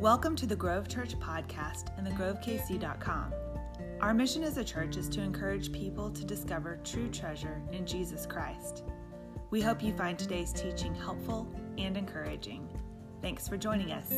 Welcome to the Grove Church podcast and thegrovekc.com. Our mission as a church is to encourage people to discover true treasure in Jesus Christ. We hope you find today's teaching helpful and encouraging. Thanks for joining us.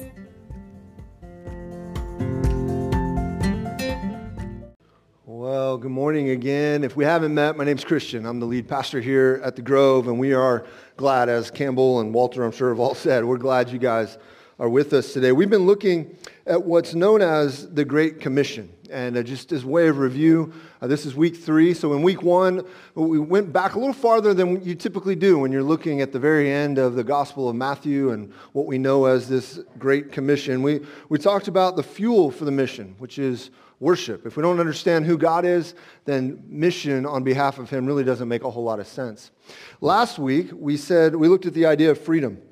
Well, good morning again. If we haven't met, my name's Christian. I'm the lead pastor here at the Grove, and we are glad, as Campbell and Walter, I'm sure, have all said, we're glad you guys are with us today. We've been looking at what's known as the Great Commission. And uh, just as way of review, uh, this is week three. So in week one, we went back a little farther than you typically do when you're looking at the very end of the Gospel of Matthew and what we know as this Great Commission. We, we talked about the fuel for the mission, which is worship. If we don't understand who God is, then mission on behalf of Him really doesn't make a whole lot of sense. Last week, we said, we looked at the idea of freedom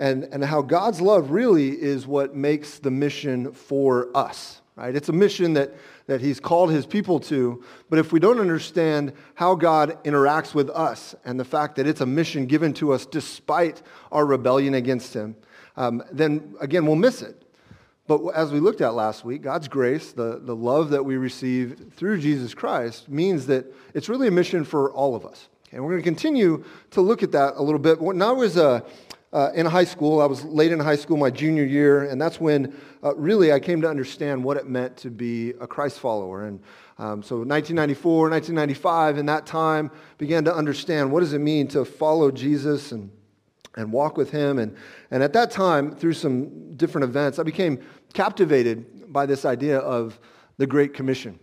and, and how God's love really is what makes the mission for us. Right? It's a mission that, that He's called His people to, but if we don't understand how God interacts with us and the fact that it's a mission given to us despite our rebellion against Him, um, then again, we'll miss it. But as we looked at last week, God's grace, the, the love that we receive through Jesus Christ, means that it's really a mission for all of us. And we're going to continue to look at that a little bit. When I was uh, in high school, I was late in high school, my junior year, and that's when uh, really I came to understand what it meant to be a Christ follower. And um, so 1994, 1995, in that time, began to understand what does it mean to follow Jesus and, and walk with him. And, and at that time, through some different events, I became captivated by this idea of the Great Commission.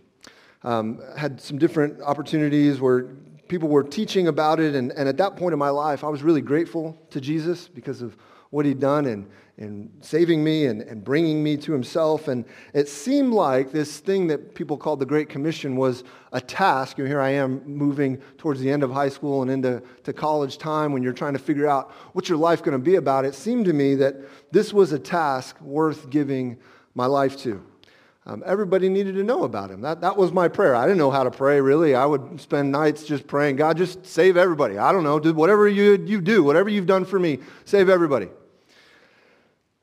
Um, had some different opportunities where people were teaching about it. And, and at that point in my life, I was really grateful to Jesus because of what he'd done and, and saving me and, and bringing me to himself. And it seemed like this thing that people called the Great Commission was a task. And here I am moving towards the end of high school and into to college time when you're trying to figure out what's your life going to be about. It seemed to me that this was a task worth giving my life to. Um, everybody needed to know about him. That, that was my prayer. I didn't know how to pray, really. I would spend nights just praying, God, just save everybody. I don't know, do whatever you, you do, whatever you've done for me, save everybody.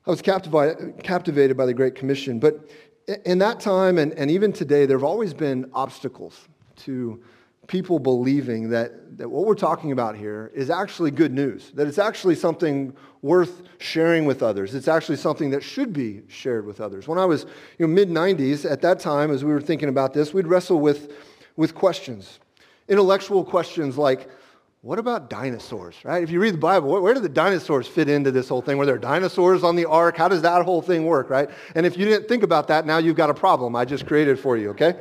I was captivated, captivated by the Great Commission. But in that time, and, and even today, there have always been obstacles to people believing that, that what we're talking about here is actually good news, that it's actually something worth sharing with others. It's actually something that should be shared with others. When I was you know, mid 90s, at that time, as we were thinking about this, we'd wrestle with, with questions, intellectual questions like, what about dinosaurs, right? If you read the Bible, where do the dinosaurs fit into this whole thing? Were there dinosaurs on the ark? How does that whole thing work, right? And if you didn't think about that, now you've got a problem I just created for you, okay?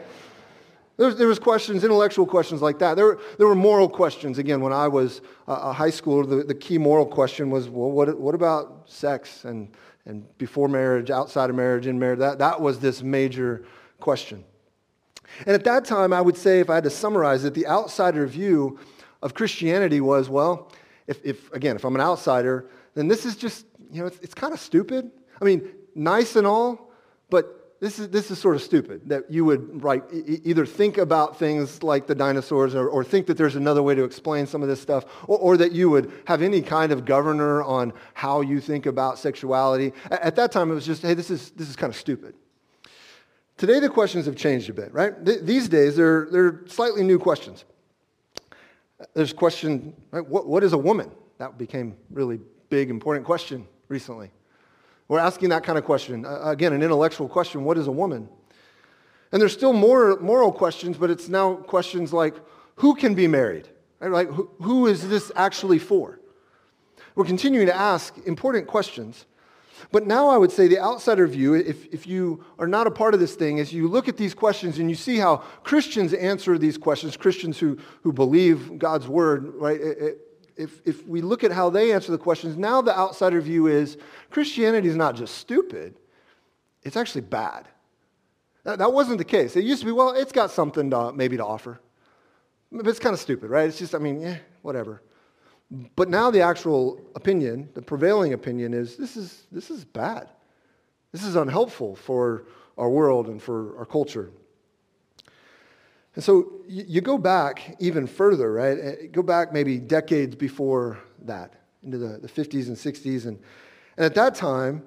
There was, there was questions, intellectual questions like that. There were, there were moral questions. Again, when I was uh, a high schooler, the, the key moral question was, well, what, what about sex and, and before marriage, outside of marriage, in marriage? That, that was this major question. And at that time, I would say, if I had to summarize it, the outsider view of Christianity was, well, if, if again, if I'm an outsider, then this is just, you know, it's, it's kind of stupid. I mean, nice and all, but this is, this is sort of stupid that you would right, e- either think about things like the dinosaurs or, or, think that there's another way to explain some of this stuff, or, or, that you would have any kind of governor on how you think about sexuality. At, at that time, it was just, hey, this is, this is kind of stupid. Today, the questions have changed a bit, right? Th- these days, they're, they're slightly new questions. There's question, right, what, what is a woman? That became really big, important question recently. We're asking that kind of question. Uh, again, an intellectual question what is a woman? And there's still more moral questions, but it's now questions like who can be married? Right? Like, who, is this actually for? We're continuing to ask important questions. But now I would say the outsider view, if, if you are not a part of this thing, is you look at these questions and you see how Christians answer these questions, Christians who, who believe God's word, right? It, it, if, if we look at how they answer the questions, now the outsider view is Christianity is not just stupid, it's actually bad. That, that wasn't the case. It used to be, well, it's got something to, maybe to offer. But it's kind of stupid, right? It's just, I mean, yeah, whatever. But now the actual opinion, the prevailing opinion is this is, this is bad. This is unhelpful for our world and for our culture. And so you go back even further, right? Eh, go back maybe decades before that, into the, the 50s and 60s. And, and at that time,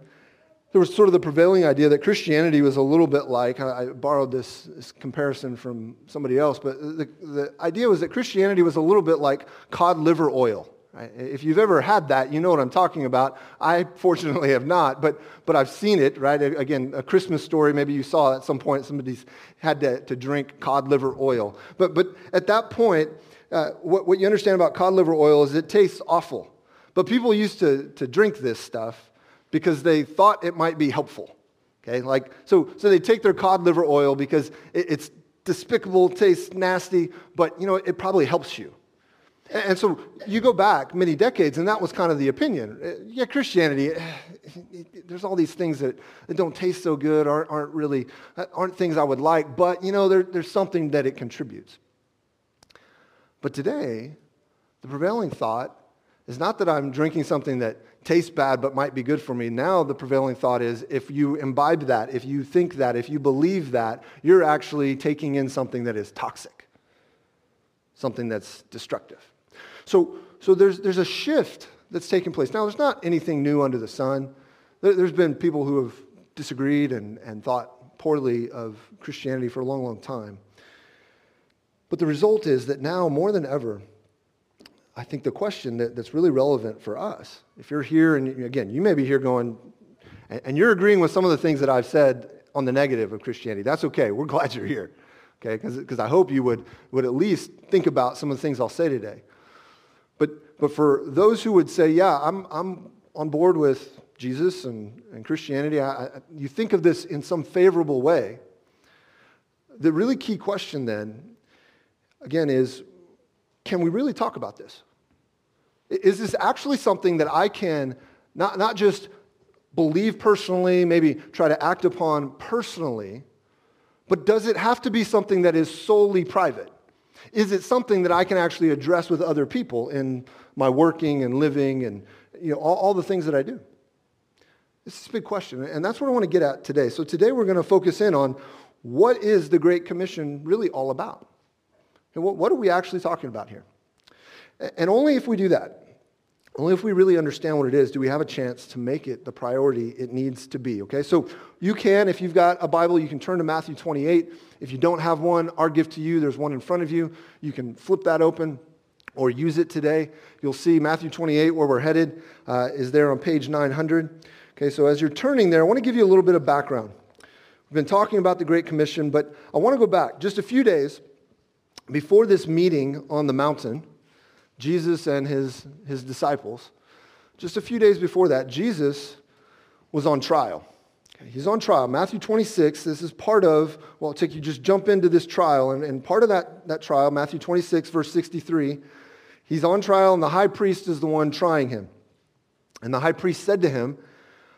there was sort of the prevailing idea that Christianity was a little bit like, I, borrowed this, this, comparison from somebody else, but the, the idea was that Christianity was a little bit like cod liver oil. If you've ever had that, you know what I'm talking about. I fortunately have not, but, but I've seen it, right? Again, a Christmas story, maybe you saw at some point somebody's had to, to drink cod liver oil. But, but at that point, uh, what, what you understand about cod liver oil is it tastes awful. But people used to, to drink this stuff because they thought it might be helpful. Okay, like, so, so they take their cod liver oil because it, it's despicable, tastes nasty, but you know, it probably helps you. And so you go back many decades, and that was kind of the opinion. Uh, yeah, Christianity, uh, there's all these things that, that don't taste so good, aren't, aren't really, uh, aren't things I would like, but you know, there, there's something that it contributes. But today, the prevailing thought is not that I'm drinking something that tastes bad but might be good for me. Now, the prevailing thought is if you imbibe that, if you think that, if you believe that, you're actually taking in something that is toxic, something that's destructive. So, so there's, there's a shift that's taking place. Now, there's not anything new under the sun. There, there's been people who have disagreed and, and thought poorly of Christianity for a long, long time. But the result is that now, more than ever, I think the question that, that's really relevant for us, if you're here, and again, you may be here going, and, and you're agreeing with some of the things that I've said on the negative of Christianity. That's okay. We're glad you're here, okay? Because I hope you would, would at least think about some of the things I'll say today. But, for those who would say, yeah, I'm, I'm on board with Jesus and, and Christianity, I, I, you think of this in some favorable way. The really key question then, again, is can we really talk about this? Is this actually something that I can not, not just believe personally, maybe try to act upon personally, but does it have to be something that is solely private? Is it something that I can actually address with other people in my working and living and you know, all, all the things that I do? This is a big question, and that's what I want to get at today. So today we're going to focus in on what is the Great Commission really all about? And what, what are we actually talking about here? And only if we do that, only if we really understand what it is, do we have a chance to make it the priority it needs to be. Okay, so you can, if you've got a Bible, you can turn to Matthew 28. If you don't have one, our gift to you, there's one in front of you. You can flip that open or use it today. You'll see Matthew 28, where we're headed, uh, is there on page 900. Okay, so as you're turning there, I want to give you a little bit of background. We've been talking about the Great Commission, but I want to go back just a few days before this meeting on the mountain Jesus and his, his disciples. Just a few days before that, Jesus was on trial. Okay, he's on trial. Matthew 26, this is part of, well, I'll take you just jump into this trial. And, and part of that, that trial, Matthew 26, verse 63, he's on trial, and the high priest is the one trying him. And the high priest said to him,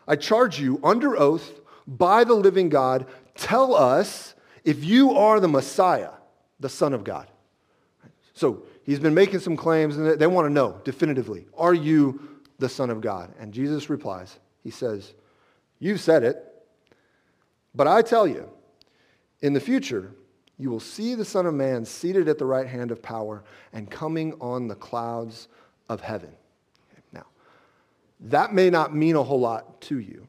I charge you under oath by the living God, tell us if you are the Messiah, the Son of God. So he's been making some claims, and they want to know definitively Are you the Son of God? And Jesus replies, He says, You've said it, but I tell you, in the future, you will see the Son of Man seated at the right hand of power and coming on the clouds of heaven. Now, that may not mean a whole lot to you.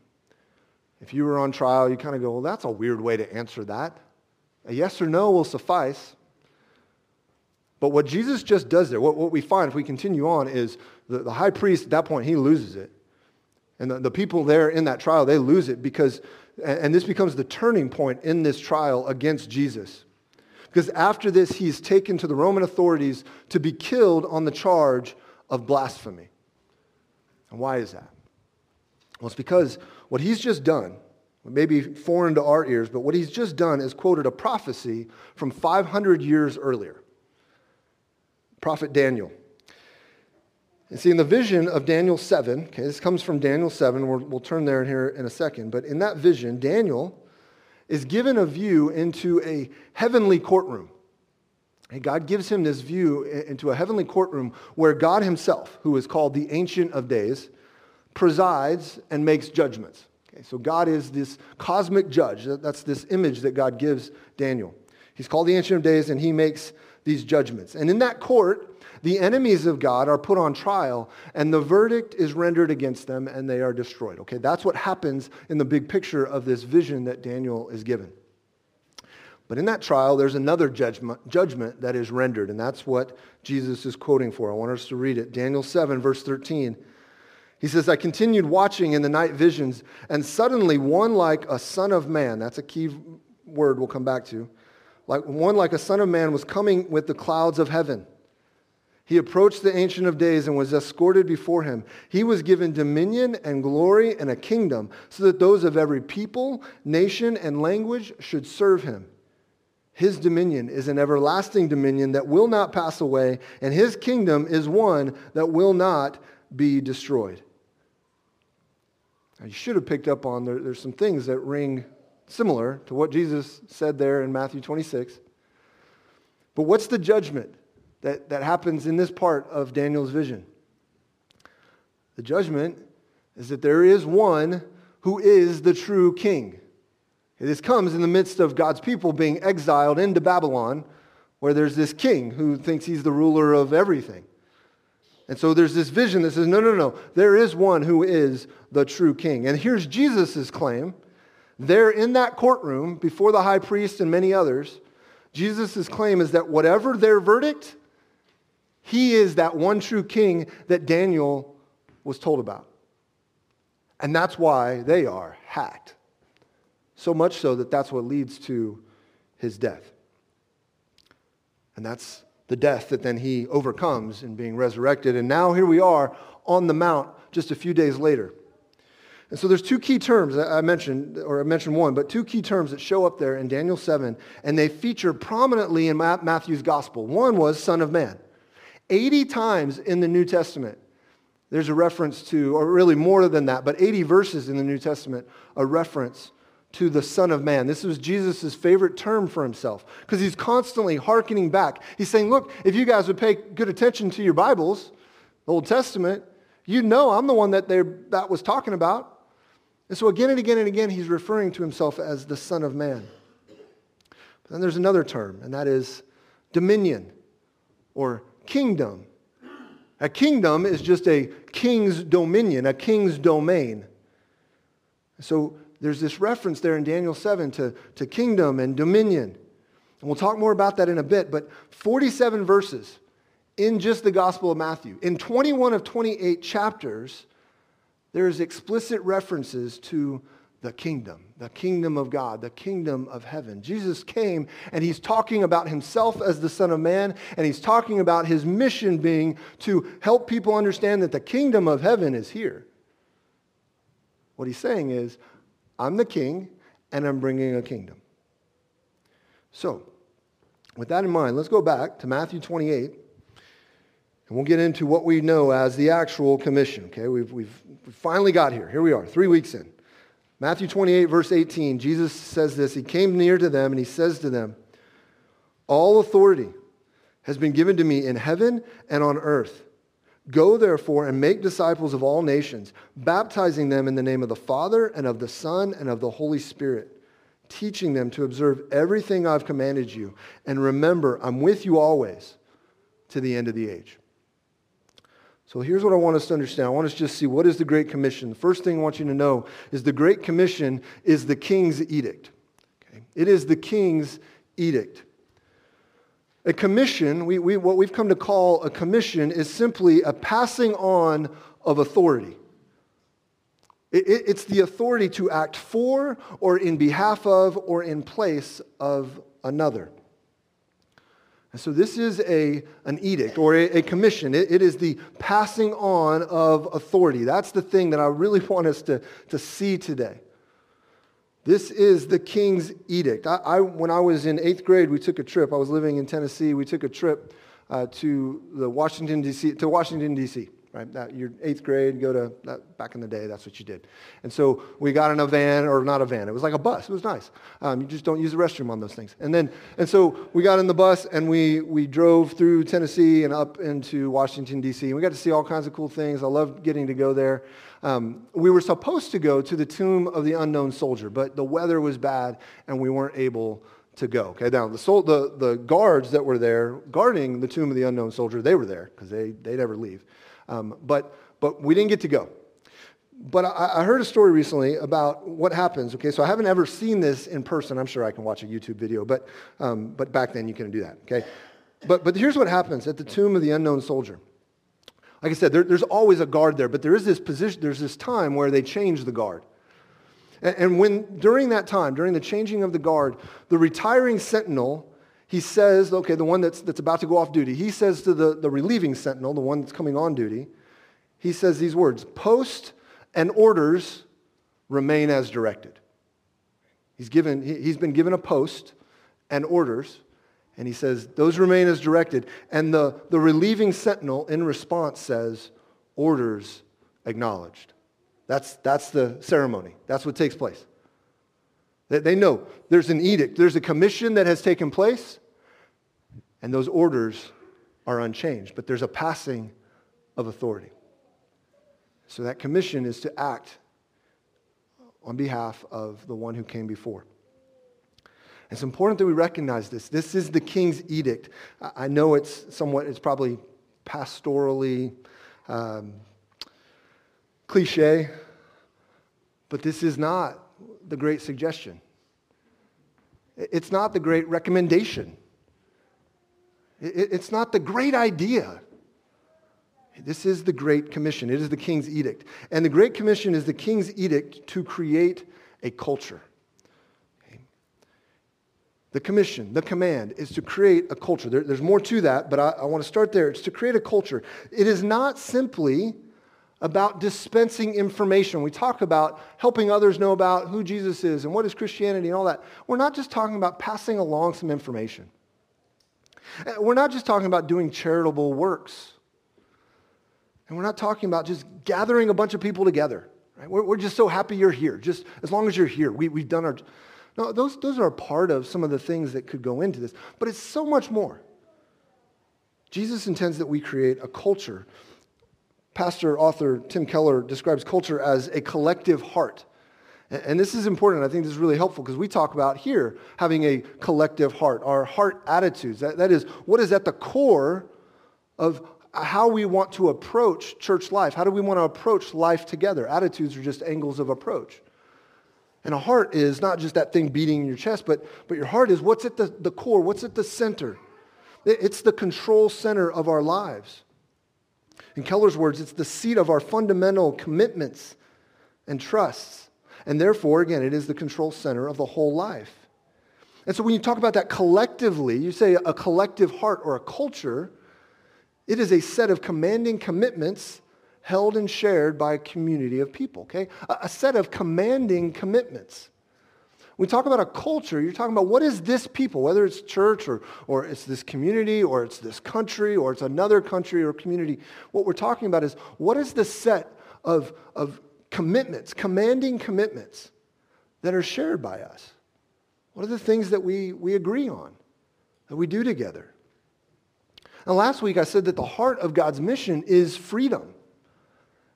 If you were on trial, you kind of go, well, that's a weird way to answer that. A yes or no will suffice. But what Jesus just does there, what, what we find if we continue on, is the, the high priest at that point, he loses it. And the, the people there in that trial, they lose it because, and this becomes the turning point in this trial against Jesus. Because after this, he's taken to the Roman authorities to be killed on the charge of blasphemy. And why is that? Well, it's because what he's just done, maybe foreign to our ears, but what he's just done is quoted a prophecy from 500 years earlier prophet Daniel. And see, in the vision of Daniel 7, okay, this comes from Daniel 7, we'll, we'll turn there in here in a second, but in that vision, Daniel is given a view into a heavenly courtroom. And God gives him this view into a heavenly courtroom where God himself, who is called the Ancient of Days, presides and makes judgments. Okay, so God is this cosmic judge. That's this image that God gives Daniel. He's called the Ancient of Days, and he makes these judgments. And in that court, the enemies of God are put on trial, and the verdict is rendered against them, and they are destroyed. Okay, that's what happens in the big picture of this vision that Daniel is given. But in that trial, there's another judgment, judgment that is rendered, and that's what Jesus is quoting for. I want us to read it. Daniel 7, verse 13. He says, I continued watching in the night visions, and suddenly one like a son of man, that's a key word we'll come back to, like one like a son of man was coming with the clouds of heaven. He approached the Ancient of Days and was escorted before him. He was given dominion and glory and a kingdom, so that those of every people, nation, and language should serve him. His dominion is an everlasting dominion that will not pass away, and his kingdom is one that will not be destroyed. Now, you should have picked up on there, there's some things that ring similar to what Jesus said there in Matthew 26. But what's the judgment that, that happens in this part of Daniel's vision? The judgment is that there is one who is the true king. This comes in the midst of God's people being exiled into Babylon, where there's this king who thinks he's the ruler of everything. And so there's this vision that says, no, no, no, there is one who is the true king. And here's Jesus' claim. There in that courtroom, before the high priest and many others, Jesus' claim is that whatever their verdict, he is that one true king that Daniel was told about. And that's why they are hacked. So much so that that's what leads to his death. And that's the death that then he overcomes in being resurrected. And now here we are on the Mount just a few days later. And so there's two key terms I mentioned, or I mentioned one, but two key terms that show up there in Daniel 7, and they feature prominently in Matthew's gospel. One was Son of Man. 80 times in the New Testament, there's a reference to, or really more than that, but 80 verses in the New Testament, a reference to the Son of Man. This was Jesus' favorite term for himself because he's constantly hearkening back. He's saying, Look, if you guys would pay good attention to your Bibles, Old Testament, you know I'm the one that that was talking about. And so again and again and again, he's referring to himself as the Son of Man. But then there's another term, and that is dominion or kingdom. A kingdom is just a king's dominion, a king's domain. So there's this reference there in Daniel 7 to, to kingdom and dominion. And we'll talk more about that in a bit, but 47 verses in just the Gospel of Matthew. In 21 of 28 chapters, there's explicit references to the kingdom, the kingdom of God, the kingdom of heaven. Jesus came and he's talking about himself as the Son of Man, and he's talking about his mission being to help people understand that the kingdom of heaven is here. What he's saying is, I'm the king, and I'm bringing a kingdom. So, with that in mind, let's go back to Matthew 28, and we'll get into what we know as the actual commission. Okay, we've, we've, we finally got here. Here we are, three weeks in. Matthew 28, verse 18, Jesus says this. He came near to them, and he says to them, All authority has been given to me in heaven and on earth. Go therefore and make disciples of all nations, baptizing them in the name of the Father and of the Son and of the Holy Spirit, teaching them to observe everything I've commanded you. And remember, I'm with you always to the end of the age. So here's what I want us to understand. I want us to just see what is the Great Commission. The first thing I want you to know is the Great Commission is the king's edict. Okay? It is the king's edict. A commission, we, we, what we've come to call a commission, is simply a passing on of authority. It, it, it's the authority to act for or in behalf of or in place of another. And so this is a, an edict or a, a commission. It, it is the passing on of authority. That's the thing that I really want us to, to see today. This is the king's edict. I, I, when I was in eighth grade, we took a trip. I was living in Tennessee. We took a trip uh, to the Washington D.C. to Washington D.C. Right, that, your eighth grade, go to that, back in the day. That's what you did. And so we got in a van, or not a van. It was like a bus. It was nice. Um, you just don't use the restroom on those things. And then, and so we got in the bus and we we drove through Tennessee and up into Washington D.C. And we got to see all kinds of cool things. I loved getting to go there. Um, we were supposed to go to the tomb of the unknown soldier, but the weather was bad and we weren't able to go. Okay, now the, sol- the, the guards that were there guarding the tomb of the unknown soldier, they were there because they, they never leave. Um, but, but we didn't get to go. But I, I heard a story recently about what happens. Okay, so I haven't ever seen this in person. I'm sure I can watch a YouTube video, but, um, but back then you couldn't do that. Okay, but, but here's what happens at the tomb of the unknown soldier. Like I said, there, there's always a guard there, but there is this position, there's this time where they change the guard. And, and when, during that time, during the changing of the guard, the retiring sentinel, he says, okay, the one that's, that's about to go off duty, he says to the, the relieving sentinel, the one that's coming on duty, he says these words, post and orders remain as directed. He's, given, he, he's been given a post and orders, and he says, Those remain as directed. And the, the relieving sentinel in response says, Orders acknowledged. That's, that's the ceremony. That's what takes place. They, they know there's an edict, there's a commission that has taken place, and those orders are unchanged. But there's a passing of authority. So that commission is to act on behalf of the one who came before. It's important that we recognize this. This is the king's edict. I know it's somewhat, it's probably pastorally um, cliche, but this is not the great suggestion. It's not the great recommendation. It's not the great idea. This is the Great Commission. It is the King's edict. And the Great Commission is the King's edict to create a culture. The commission, the command is to create a culture. There, there's more to that, but I, I want to start there. It's to create a culture. It is not simply about dispensing information. We talk about helping others know about who Jesus is and what is Christianity and all that. We're not just talking about passing along some information. Uh, we're not just talking about doing charitable works. And we're not talking about just gathering a bunch of people together. Right? We're, we're just so happy you're here. Just as long as you're here, we, we've done our. No, those, those are part of some of the things that could go into this. But it's so much more. Jesus intends that we create a culture. Pastor, author Tim Keller describes culture as a collective heart. And this is important. I think this is really helpful because we talk about here having a collective heart, our heart attitudes. That, that is, what is at the core of how we want to approach church life? How do we want to approach life together? Attitudes are just angles of approach. And a heart is not just that thing beating in your chest, but, but your heart is what's at the, the core, what's at the center. It's the control center of our lives. In Keller's words, it's the seat of our fundamental commitments and trusts. And therefore, again, it is the control center of the whole life. And so when you talk about that collectively, you say a collective heart or a culture, it is a set of commanding commitments held and shared by a community of people, okay? A, set of commanding commitments. When we talk about a culture, you're talking about what is this people, whether it's church or, or it's this community or it's this country or it's another country or community. What we're talking about is what is the set of, of commitments, commanding commitments that are shared by us? What are the things that we, we agree on, that we do together? And last week I said that the heart of God's mission is freedom.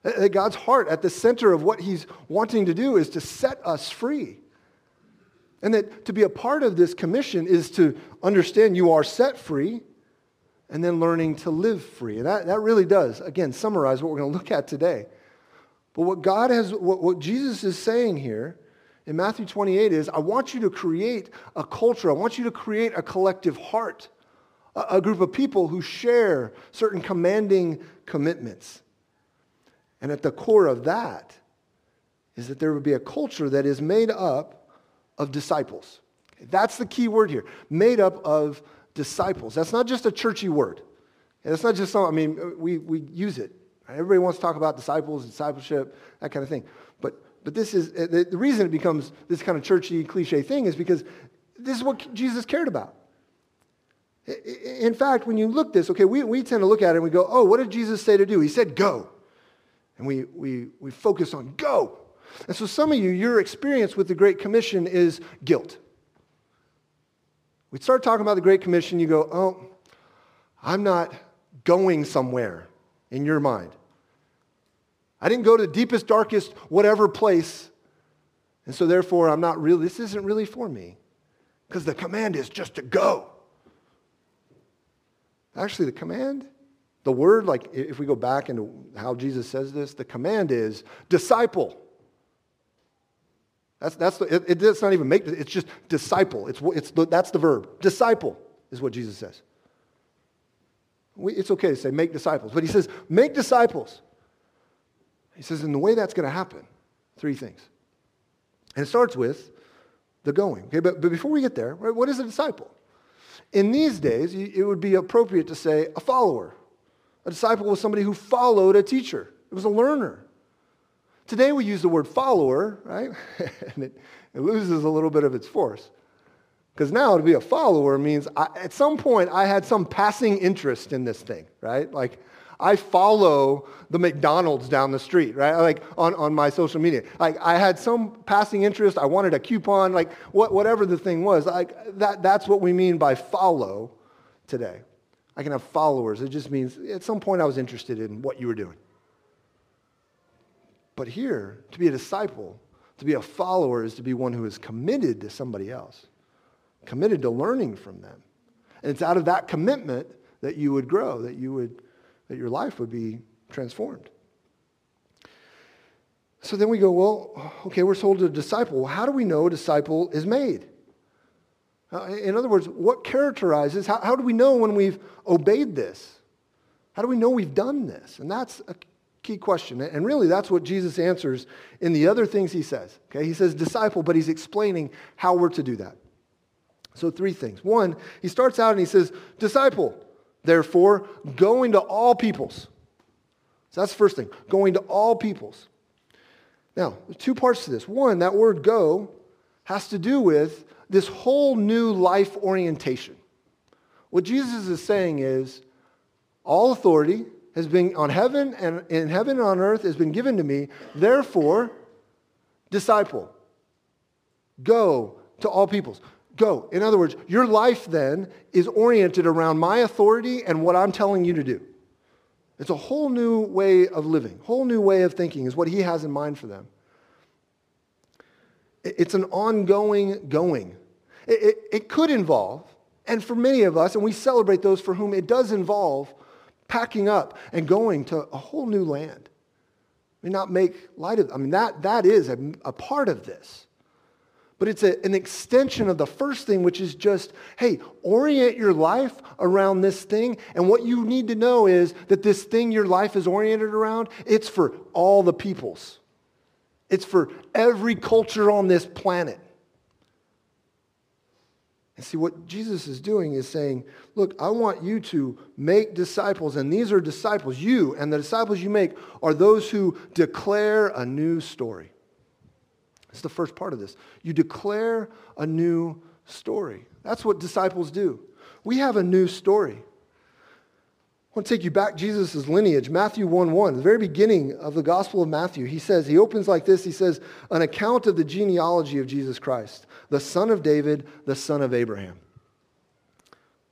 That God's heart at the center of what he's wanting to do is to set us free. And that to be a part of this commission is to understand you are set free and then learning to live free. And that, that really does, again, summarize what we're going to look at today. But what God has, what, what Jesus is saying here in Matthew 28 is, I want you to create a culture. I want you to create a collective heart, a, a group of people who share certain commanding commitments. And at the core of that is that there would be a culture that is made up of disciples. That's the key word here made up of disciples. That's not just a churchy word. That's not just something, I mean, we, we use it. Everybody wants to talk about disciples, discipleship, that kind of thing. But, but this is, eh, the, the reason it becomes this kind of churchy, cliche thing is because this is what Jesus cared about. In fact, when you look this, okay, we, we tend to look at it and we go, oh, what did Jesus say to do? He said, go. And we, we, we focus on go. And so some of you, your experience with the Great Commission is guilt. We start talking about the Great Commission, you go, oh, I'm not going somewhere in your mind. I didn't go to the deepest, darkest, whatever place. And so therefore, I'm not really, this isn't really for me. because the command is just to go. Actually, the command, the word, like if we go back into how Jesus says this, the command is disciple. That's, that's the, it, it, it's not even make, it's just disciple. It's, it's the, that's the verb. Disciple is what Jesus says. We, it's okay to say make disciples, but he says make disciples. He says, in the way that's going to happen, three things. And it starts with the going. Okay, but, but before we get there, right, what is a disciple? In these days, it would be appropriate to say a follower. A disciple was somebody who followed a teacher, it was a learner. Today we use the word follower, right? and it, it, loses a little bit of its force. Because now to be a follower means I, at some point I had some passing interest in this thing, right? Like I follow the McDonald's down the street, right? Like on, on my social media. Like I had some passing interest. I wanted a coupon, like what, whatever the thing was. Like that, that's what we mean by follow today. I can have followers. It just means at some point I was interested in what you were doing. But here, to be a disciple, to be a follower is to be one who is committed to somebody else, committed to learning from them. And it's out of that commitment that you would grow, that you would that your life would be transformed. So then we go, well, okay, we're told to disciple. Well, how do we know a disciple is made? Uh, in other words, what characterizes, how, how do we know when we've obeyed this? How do we know we've done this? And that's a key question. And really, that's what Jesus answers in the other things he says. Okay, he says disciple, but he's explaining how we're to do that. So, three things. One, he starts out and he says, disciple therefore, going to all peoples. So that's the first thing, going to all peoples. Now, two parts to this. One, that word go has to do with this whole new life orientation. What Jesus is saying is, all authority has been on heaven and in heaven and on earth has been given to me. Therefore, disciple, go to all peoples. Go. In other words, your life then is oriented around my authority and what I'm telling you to do. It's a whole new way of living, whole new way of thinking is what he has in mind for them. It's an ongoing going. It, it, it could involve, and for many of us, and we celebrate those for whom it does involve, packing up and going to a whole new land. Mean, not make light of, I mean, that, that is a, a part of this. But it's a, an extension of the first thing, which is just, hey, orient your life around this thing. And what you need to know is that this thing your life is oriented around, it's for all the peoples. It's for every culture on this planet. And see, what Jesus is doing is saying, look, I want you to make disciples, and these are disciples. You and the disciples you make are those who declare a new story. It's the first part of this. You declare a new story. That's what disciples do. We have a new story. I want to take you back Jesus' lineage, Matthew 1 1, the very beginning of the Gospel of Matthew. He says, he opens like this. He says, an account of the genealogy of Jesus Christ, the son of David, the son of Abraham.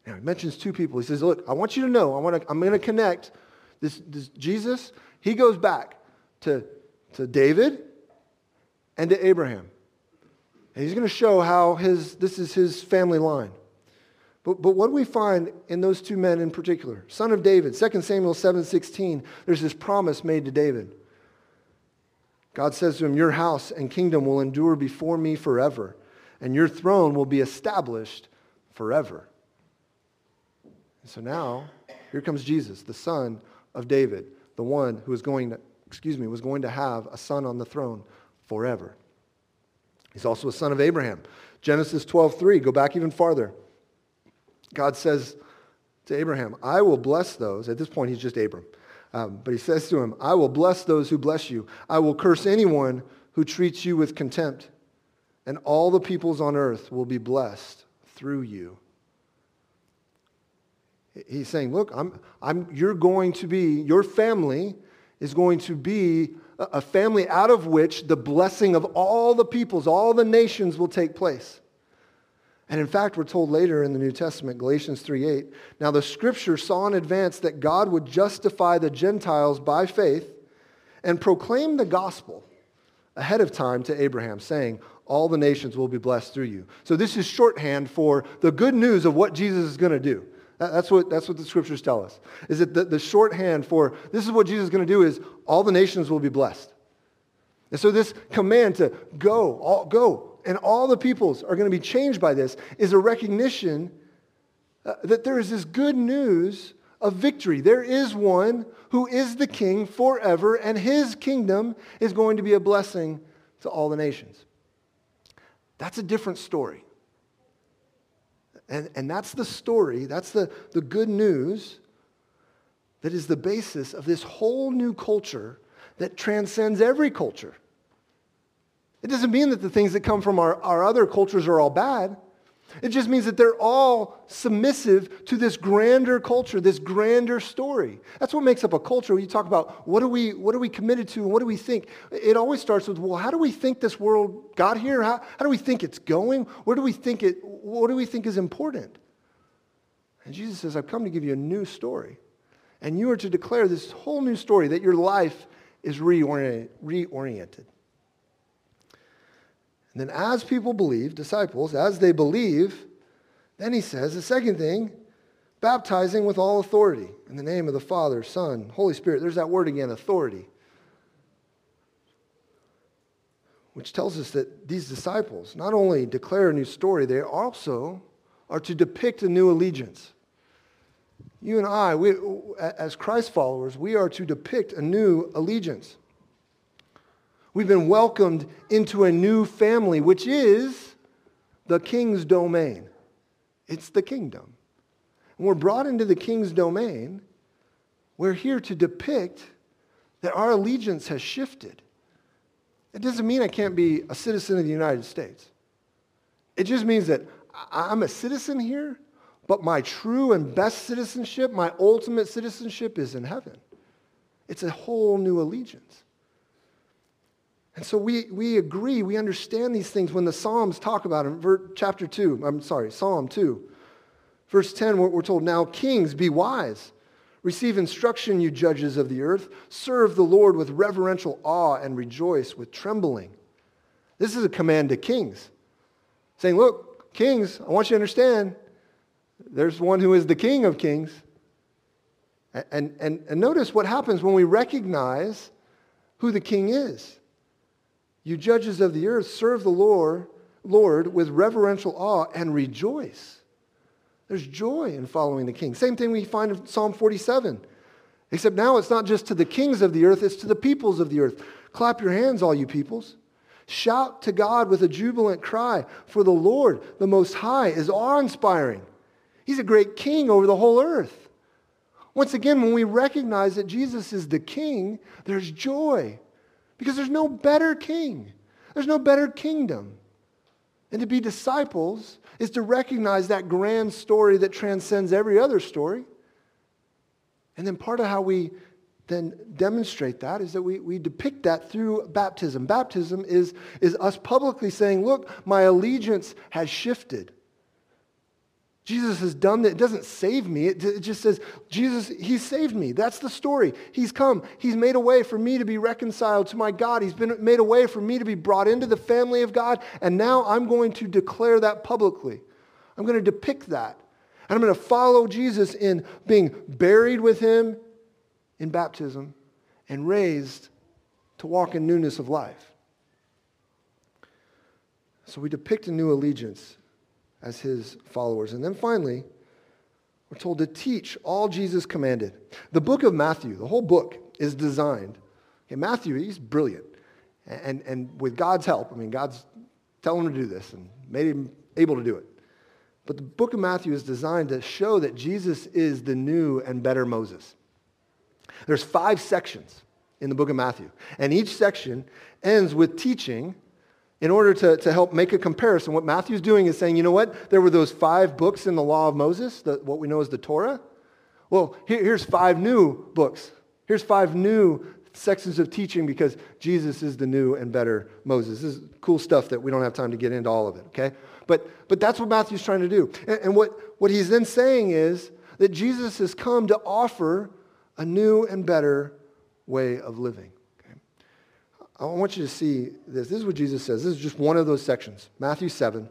Now, he mentions two people. He says, Look, I want you to know, I want to, I'm going to connect this, this Jesus. He goes back to, to David and to Abraham. And he's going to show how his, this is his family line. But, but what do we find in those two men in particular? Son of David, 2 Samuel 7:16, there's this promise made to David. God says to him, Your house and kingdom will endure before me forever, and your throne will be established forever. And so now, here comes Jesus, the son of David, the one who is going to, excuse me, was going to have a son on the throne forever. He's also a son of Abraham. Genesis 12:3, go back even farther. God says to Abraham, I will bless those. At this point, he's just Abram. Um, but he says to him, I will bless those who bless you. I will curse anyone who treats you with contempt. And all the peoples on earth will be blessed through you. He's saying, Look, I'm, I'm, you're going to be, your family is going to be a family out of which the blessing of all the peoples, all the nations will take place. And in fact, we're told later in the New Testament, Galatians 3:8, now the scripture saw in advance that God would justify the Gentiles by faith and proclaim the gospel ahead of time to Abraham, saying, All the nations will be blessed through you. So this is shorthand for the good news of what Jesus is going to do. That's what, that's what the scriptures tell us. Is that the, the shorthand for this is what Jesus is going to do is all the nations will be blessed. And so this command to go, all, go, and all the peoples are going to be changed by this is a recognition uh, that there is this good news of victory. There is one who is the king forever, and his kingdom is going to be a blessing to all the nations. That's a different story. And, and that's the story, that's the, the good news that is the basis of this whole new culture that transcends every culture. It doesn't mean that the things that come from our, our other cultures are all bad. It just means that they're all submissive to this grander culture, this grander story. That's what makes up a culture. When you talk about what are we, what are we committed to and what do we think, it always starts with, well, how do we think this world got here? How, how do we think it's going? Where do we think it, what do we think is important? And Jesus says, I've come to give you a new story. And you are to declare this whole new story that your life is reoriented. reoriented. And then as people believe, disciples, as they believe, then he says the second thing, baptizing with all authority in the name of the Father, Son, Holy Spirit. There's that word again, authority. Which tells us that these disciples not only declare a new story, they also are to depict a new allegiance. You and I, we, as Christ followers, we are to depict a new allegiance. We've been welcomed into a new family, which is the king's domain. It's the kingdom. And we're brought into the king's domain. We're here to depict that our allegiance has shifted. It doesn't mean I can't be a citizen of the United States. It just means that I'm a citizen here, but my true and best citizenship, my ultimate citizenship is in heaven. It's a whole new allegiance. And so we, we agree, we understand these things when the Psalms talk about them. Chapter 2, I'm sorry, Psalm 2. Verse 10, we're told, Now kings, be wise. Receive instruction, you judges of the earth. Serve the Lord with reverential awe and rejoice with trembling. This is a command to kings, saying, Look, kings, I want you to understand there's one who is the king of kings. And, and, and notice what happens when we recognize who the king is. You judges of the earth, serve the Lord, Lord with reverential awe and rejoice. There's joy in following the king. Same thing we find in Psalm 47. Except now it's not just to the kings of the earth, it's to the peoples of the earth. Clap your hands, all you peoples. Shout to God with a jubilant cry, for the Lord, the Most High, is awe inspiring. He's a great king over the whole earth. Once again, when we recognize that Jesus is the king, there's joy. Because there's no better king, there's no better kingdom. And to be disciples is to recognize that grand story that transcends every other story. And then part of how we then demonstrate that is that we, we depict that through baptism. Baptism is, is us publicly saying, Look, my allegiance has shifted. Jesus has done that. It doesn't save me. It, just says, Jesus, He saved me. That's the story. He's come. He's made a way for me to be reconciled to my God. He's been made a way for me to be brought into the family of God. And now I'm going to declare that publicly. I'm going to depict that. And I'm going to follow Jesus in being buried with Him in baptism and raised to walk in newness of life. So we depict a new allegiance as his followers. And then finally, we're told to teach all Jesus commanded. The book of Matthew, the whole book, is designed. Okay, Matthew, he's brilliant. And, and with God's help, I mean, God's telling him to do this and made him able to do it. But the book of Matthew is designed to show that Jesus is the new and better Moses. There's five sections in the book of Matthew, and each section ends with teaching in order to, to help make a comparison, what Matthew's doing is saying, you know what? There were those five books in the law of Moses, the, what we know as the Torah. Well, here, here's five new books. Here's five new sections of teaching because Jesus is the new and better Moses. This is cool stuff that we don't have time to get into all of it, okay? But, but that's what Matthew's trying to do. And, and what, what he's then saying is that Jesus has come to offer a new and better way of living. I want you to see this. This is what Jesus says. This is just one of those sections. Matthew 7.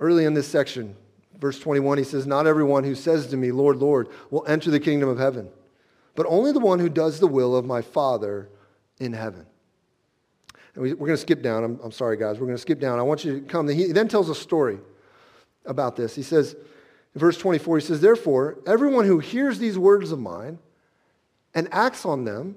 Early in this section, verse 21, he says, Not everyone who says to me, Lord, Lord, will enter the kingdom of heaven, but only the one who does the will of my Father in heaven. And we, are going to skip down. I'm, I'm sorry, guys. We're going to skip down. I want you to come. He then tells a story about this. He says, in verse 24, he says, Therefore, everyone who hears these words of mine and acts on them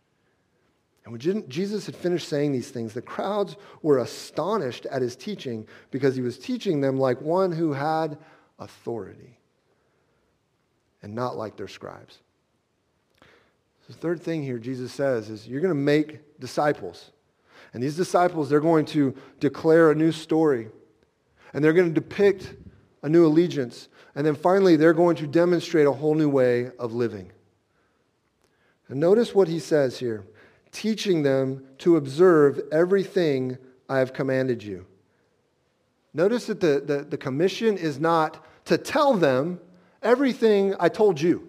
And when Jesus had finished saying these things, the crowds were astonished at his teaching because he was teaching them like one who had authority and not like their scribes. the third thing here Jesus says is you're going to make disciples. And these disciples, they're going to declare a new story. And they're going to depict a new allegiance. And then finally, they're going to demonstrate a whole new way of living. And notice what he says here teaching them to observe everything I have commanded you. Notice that the, the, the, commission is not to tell them everything I told you.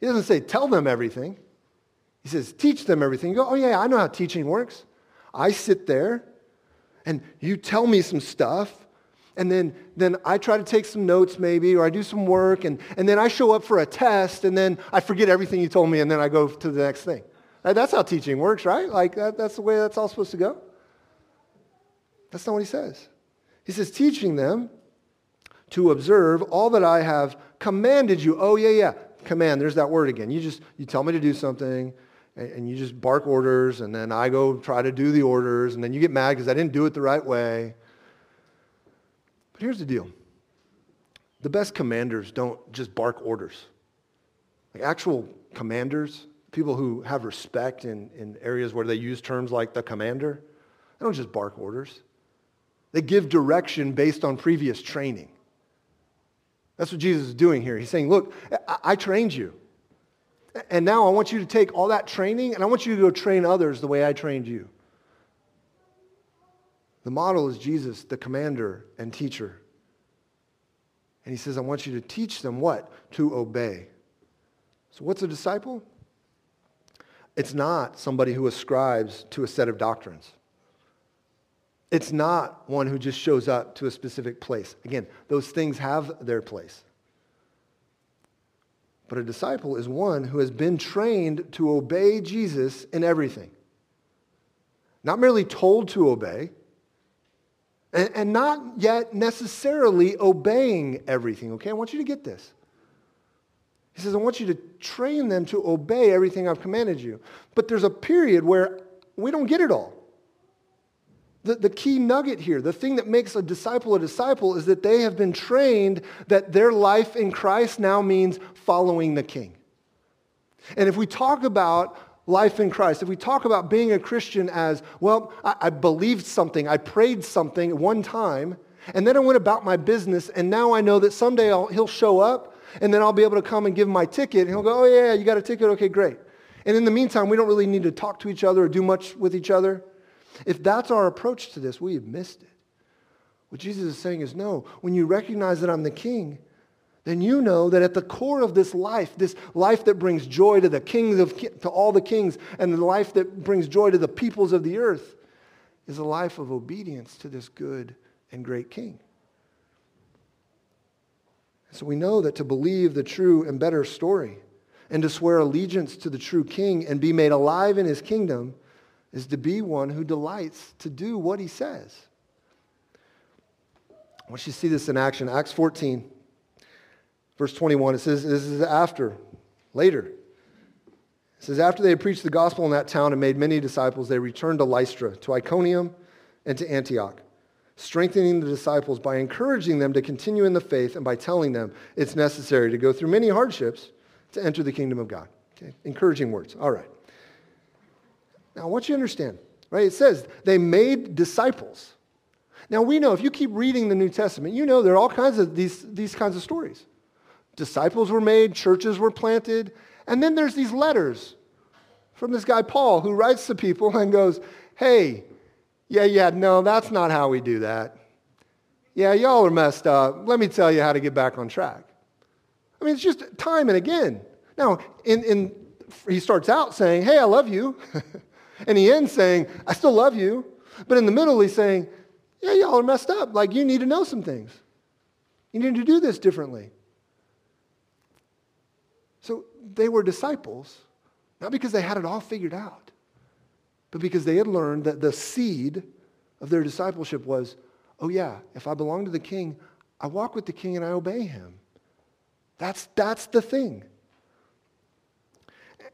He doesn't say tell them everything. He says teach them everything. You go, oh yeah, I know how teaching works. I sit there and you tell me some stuff and then, then I try to take some notes maybe, or I do some work, and, and then I show up for a test, and then I forget everything you told me, and then I go to the next thing. That's how teaching works, right? Like, that, that's the way that's all supposed to go. That's not what he says. He says, teaching them to observe all that I have commanded you. Oh, yeah, yeah. Command, there's that word again. You just, you tell me to do something, and, and you just bark orders, and then I go try to do the orders, and then you get mad because I didn't do it the right way. But here's the deal. The best commanders don't just bark orders. Like actual commanders, people who have respect in, in areas where they use terms like the commander, they don't just bark orders. They give direction based on previous training. That's what Jesus is doing here. He's saying, Look, I, I trained you. And now I want you to take all that training and I want you to go train others the way I trained you. The model is Jesus, the commander and teacher. And he says, I want you to teach them what? To obey. So, what's a disciple? It's not somebody who ascribes to a set of doctrines. It's not one who just shows up to a specific place. Again, those things have their place. But a disciple is one who has been trained to obey Jesus in everything. Not merely told to obey, and, and not yet necessarily obeying everything. Okay, I want you to get this. He says, I want you to train them to obey everything I've commanded you. But there's a period where we don't get it all. The, the key nugget here, the thing that makes a disciple a disciple, is that they have been trained that their life in Christ now means following the king. And if we talk about life in Christ, if we talk about being a Christian as, well, I, I believed something, I prayed something one time, and then I went about my business, and now I know that someday I'll, he'll show up and then I'll be able to come and give him my ticket, and he'll go, oh, yeah, you got a ticket? Okay, great. And in the meantime, we don't really need to talk to each other or do much with each other. If that's our approach to this, we have missed it. What Jesus is saying is, no, when you recognize that I'm the king, then you know that at the core of this life, this life that brings joy to the kings of to all the kings, and the life that brings joy to the peoples of the earth, is a life of obedience to this good and great king. So we know that to believe the true and better story and to swear allegiance to the true king and be made alive in his kingdom is to be one who delights to do what he says. Want you see this in action. Acts 14, verse 21, it says, This is after, later. It says, After they had preached the gospel in that town and made many disciples, they returned to Lystra, to Iconium, and to Antioch strengthening the disciples by encouraging them to continue in the faith and by telling them it's necessary to go through many hardships to enter the kingdom of God. Okay? Encouraging words. All right. Now, I want you to understand, right? It says they made disciples. Now we know if you keep reading the New Testament, you know there are all kinds of these, these kinds of stories. Disciples were made, churches were planted, and then there's these letters from this guy Paul who writes to people and goes, Hey, yeah, yeah, no, that's not how we do that. Yeah, y'all are messed up. Let me tell you how to get back on track. I mean, it's just time and again. Now, in, in, he starts out saying, Hey, I love you. and he ends saying, I still love you. But in the middle, he's saying, Yeah, y'all are messed up. Like, you need to know some things. You need to do this differently. So they were disciples, not because they had it all figured out, but because they had learned that the seed of their discipleship was oh, yeah, if I belong to the king, I walk with the king and I obey him. That's, that's the thing.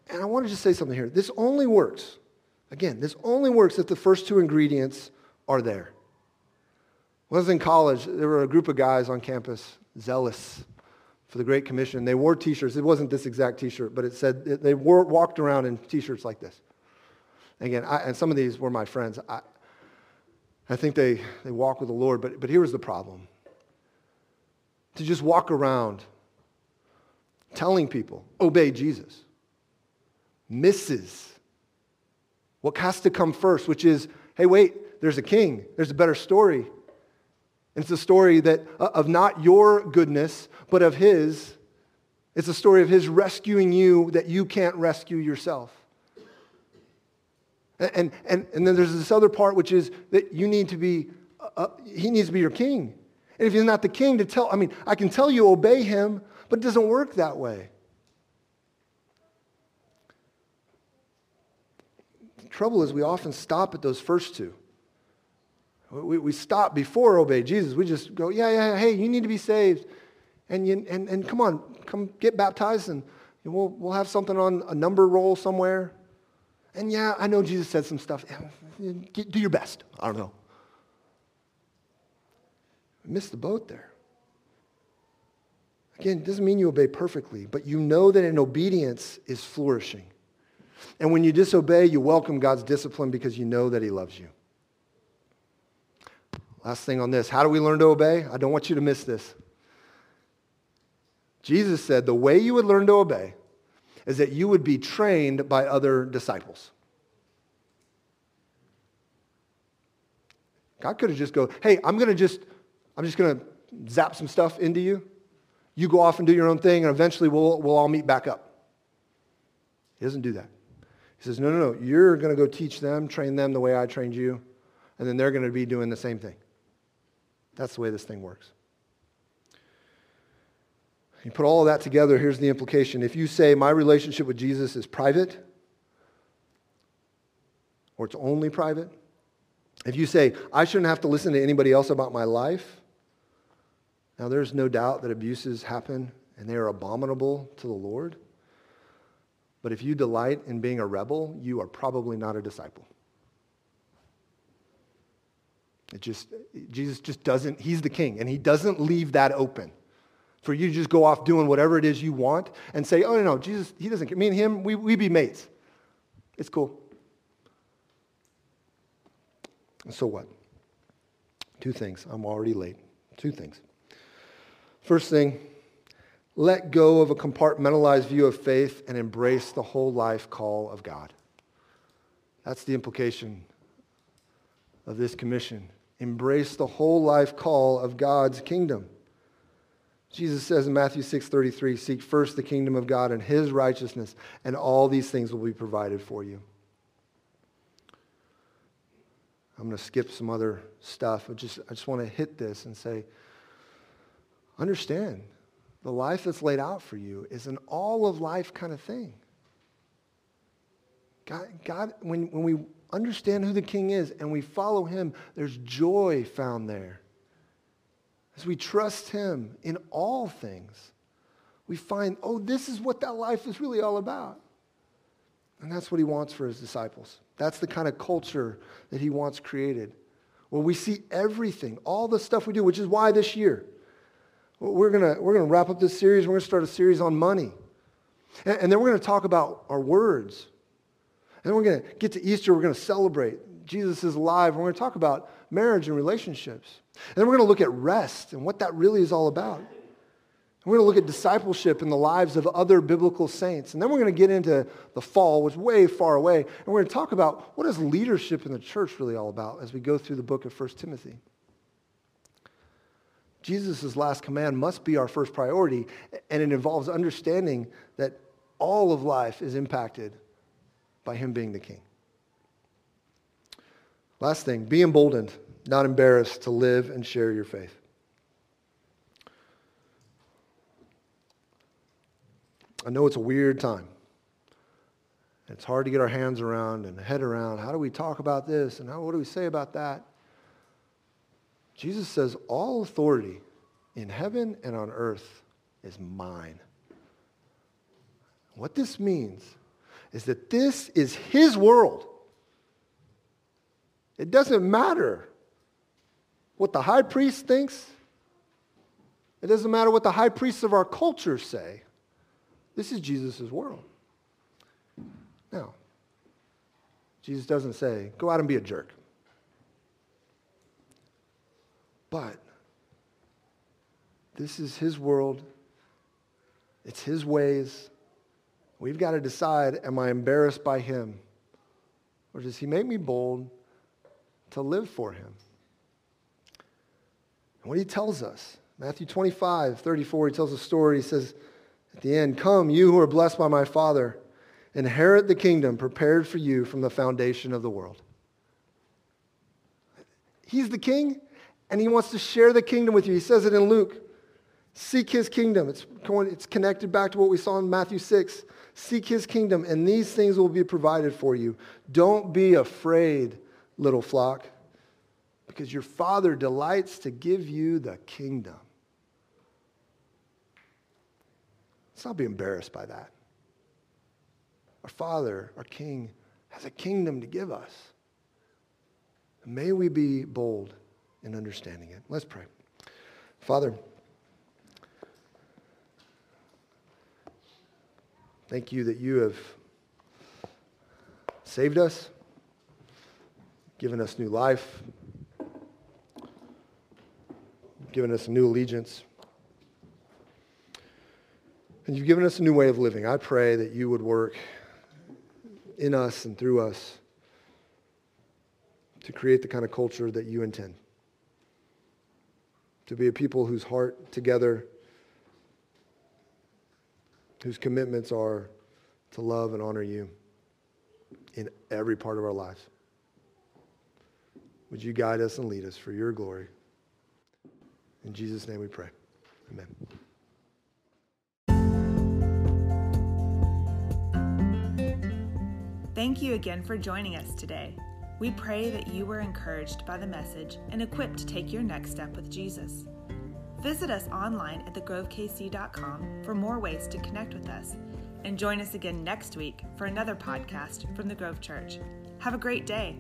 And I want to just say something here. This only works, again, this only works if the first two ingredients are there. When I was in college, there were a group of guys on campus, zealous for the Great Commission. They wore t-shirts. It wasn't this exact t-shirt, but it said, they wore, walked around in t-shirts like this. Again, I, and some of these were my friends. I, I think they, they walk with the Lord, but, but here was the problem. To just walk around telling people, obey Jesus, misses what has to come first, which is, hey, wait, there's a king, there's a better story. And it's a story that, uh, of not your goodness, but of his. It's a story of his rescuing you that you can't rescue yourself. And, and, and then there's this other part, which is that you need to be, uh, he needs to be your king. And if he's not the king, to tell, I mean, I can tell you obey him, but it doesn't work that way. The trouble is, we often stop at those first two. We, we stop before obey Jesus. We just go, yeah, yeah, hey, you need to be saved. And, you, and, and come on, come get baptized, and we'll, we'll have something on a number roll somewhere. And yeah, I know Jesus said some stuff. Do your best. I don't know. missed the boat there. Again, it doesn't mean you obey perfectly, but you know that in obedience is flourishing. And when you disobey, you welcome God's discipline because you know that He loves you. Last thing on this how do we learn to obey? I don't want you to miss this. Jesus said the way you would learn to obey is that you would be trained by other disciples. God could have just go, hey, I'm going to just, I'm just going to zap some stuff into you. You go off and do your own thing, and eventually we'll, we'll all meet back up. He doesn't do that. He says, no, no, no, you're going to go teach them, train them the way I trained you, and then they're going to be doing the same thing. That's the way this thing works. You put all of that together, here's the implication. If you say my relationship with Jesus is private, or it's only private, if you say I shouldn't have to listen to anybody else about my life, now there's no doubt that abuses happen and they are abominable to the Lord. But if you delight in being a rebel, you are probably not a disciple. It just, Jesus just doesn't, he's the king, and he doesn't leave that open for you to just go off doing whatever it is you want and say, oh, no, no, Jesus, he doesn't care. Me and him, we, we be mates. It's cool. So what? Two things. I'm already late. Two things. First thing, let go of a compartmentalized view of faith and embrace the whole life call of God. That's the implication of this commission. Embrace the whole life call of God's kingdom. Jesus says in Matthew 6:33, "Seek first the kingdom of God and his righteousness, and all these things will be provided for you." I'm going to skip some other stuff. I just, I just want to hit this and say, understand, the life that's laid out for you is an all of life kind of thing. God, God when, when we understand who the king is and we follow him, there's joy found there. As we trust him in all things, we find, oh, this is what that life is really all about. And that's what he wants for his disciples. That's the kind of culture that he wants created. Where we see everything, all the stuff we do, which is why this year, we're going we're gonna wrap up this series. We're going to start a series on money. And, and then we're going to talk about our words. And then we're going to get to Easter. We're going to celebrate. Jesus is alive. We're going to talk about marriage and relationships. And then we're going to look at rest and what that really is all about. We're going to look at discipleship in the lives of other biblical saints. And then we're going to get into the fall, which is way far away. And we're going to talk about what is leadership in the church really all about as we go through the book of 1 Timothy. Jesus' last command must be our first priority, and it involves understanding that all of life is impacted by him being the king. Last thing, be emboldened, not embarrassed to live and share your faith. I know it's a weird time. It's hard to get our hands around and head around. How do we talk about this and how, what do we say about that? Jesus says, All authority in heaven and on earth is mine. What this means is that this is his world. It doesn't matter what the high priest thinks. It doesn't matter what the high priests of our culture say. This is Jesus' world. Now, Jesus doesn't say, go out and be a jerk. But this is his world. It's his ways. We've got to decide, am I embarrassed by him? Or does he make me bold to live for him? And what he tells us, Matthew 25, 34, he tells a story. He says, at the end, Come, you who are blessed by my Father, inherit the kingdom prepared for you from the foundation of the world. He's the king, and he wants to share the kingdom with you. He says it in Luke. Seek his kingdom. It's, it's connected back to what we saw in Matthew 6. Seek his kingdom, and these things will be provided for you. Don't be afraid, little flock, because your Father delights to give you the kingdom. Let's not be embarrassed by that. Our Father, our King, has a kingdom to give us. May we be bold in understanding it. Let's pray. Father, thank you that you have saved us, given us new life, given us a new allegiance. And you've given us a new way of living. I pray that you would work in us and through us to create the kind of culture that you intend. To be a people whose heart together, whose commitments are to love and honor you in every part of our lives. Would you guide us and lead us for your glory? In Jesus' name we pray. Amen. Thank you again for joining us today. We pray that you were encouraged by the message and equipped to take your next step with Jesus. Visit us online at thegrovekc.com for more ways to connect with us. And join us again next week for another podcast from the Grove Church. Have a great day.